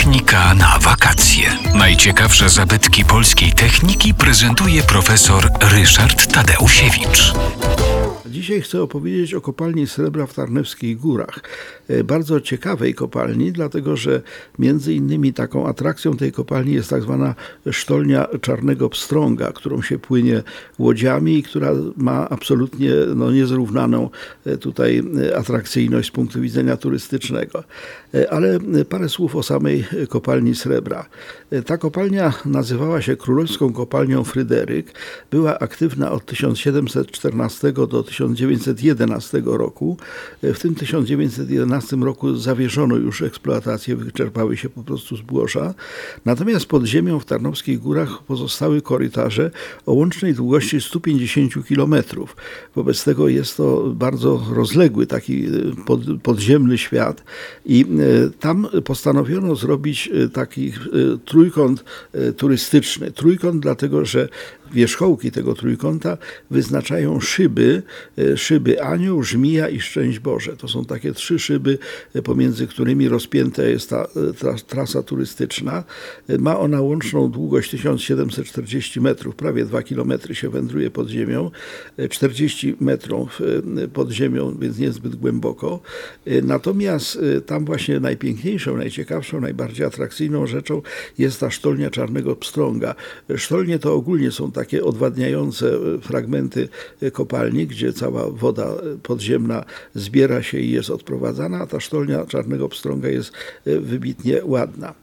Technika na wakacje. Najciekawsze zabytki polskiej techniki prezentuje profesor Ryszard Tadeusiewicz. Dzisiaj chcę opowiedzieć o kopalni srebra w Tarnowskich Górach. E, Bardzo ciekawej kopalni, dlatego że między innymi taką atrakcją tej kopalni jest tak zwana sztolnia Czarnego Pstrąga, którą się płynie łodziami i która ma absolutnie no, niezrównaną e, tutaj e, atrakcyjność z punktu widzenia turystycznego. Ale parę słów o samej kopalni srebra. Ta kopalnia nazywała się Królewską Kopalnią Fryderyk. Była aktywna od 1714 do 1911 roku. E, W tym 1911 roku zawieszono już eksploatację, wyczerpały się po prostu zbłoża. Natomiast pod ziemią w Tarnowskich Górach pozostały korytarze o łącznej długości 150 km. Wobec tego jest to bardzo rozległy taki e, pod, podziemny świat i e, tam postanowiono zrobić taki trójkąt turystyczny. Trójkąt dlatego, że wierzchołki tego trójkąta wyznaczają szyby, e, szyby Anioł, Żmija i Szczęść Boże. To są takie trzy szyby, e, pomiędzy którymi rozpięta jest ta, e, trasa turystyczna. Ma ona łączną długość 1740 metrów, prawie 2 kilometry się wędruje pod ziemią, e, 40 metrów pod ziemią, więc niezbyt głęboko. Natomiast tam właśnie najpiękniejszą, najciekawszą, najbardziej atrakcyjną rzeczą jest ta sztolnia Czarnego Pstrąga. Sztolnie to ogólnie są takie odwadniające e, fragmenty e, kopalni, gdzie cała woda e, podziemna zbiera się i jest odprowadzana, a ta sztolnia Czarnego Pstrąga jest wybitnie ładna.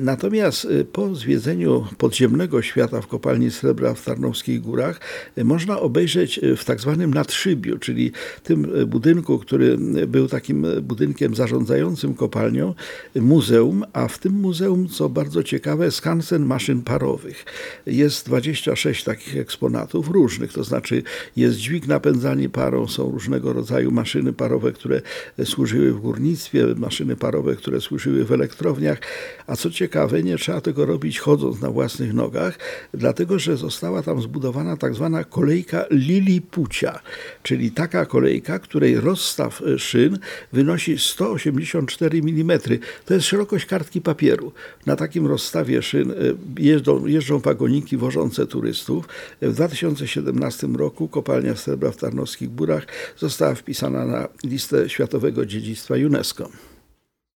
Natomiast po zwiedzeniu podziemnego świata w kopalni srebra w Tarnowskich Górach można obejrzeć w tak zwanym nadszybiu, czyli tym budynku, który był takim budynkiem zarządzającym kopalnią, muzeum, a w tym muzeum, co bardzo ciekawe, skansen maszyn parowych. Jest 26 takich eksponatów różnych, to znaczy jest dźwig napędzany parą, są różnego rodzaju maszyny parowe, które służyły w górnictwie, maszyny parowe, które służyły w elektrowniach, a co ciekawe, nie trzeba tego robić chodząc na własnych nogach, dlatego że została tam zbudowana tak zwana kolejka Lilipucia, czyli taka kolejka, której rozstaw szyn wynosi 184 mm. To jest szerokość kartki papieru. Na takim rozstawie szyn e, jeżdżą, jeżdżą wagoniki wożące turystów. W 2017 roku kopalnia srebra w Tarnowskich Górach została wpisana na listę Światowego Dziedzictwa UNESCO.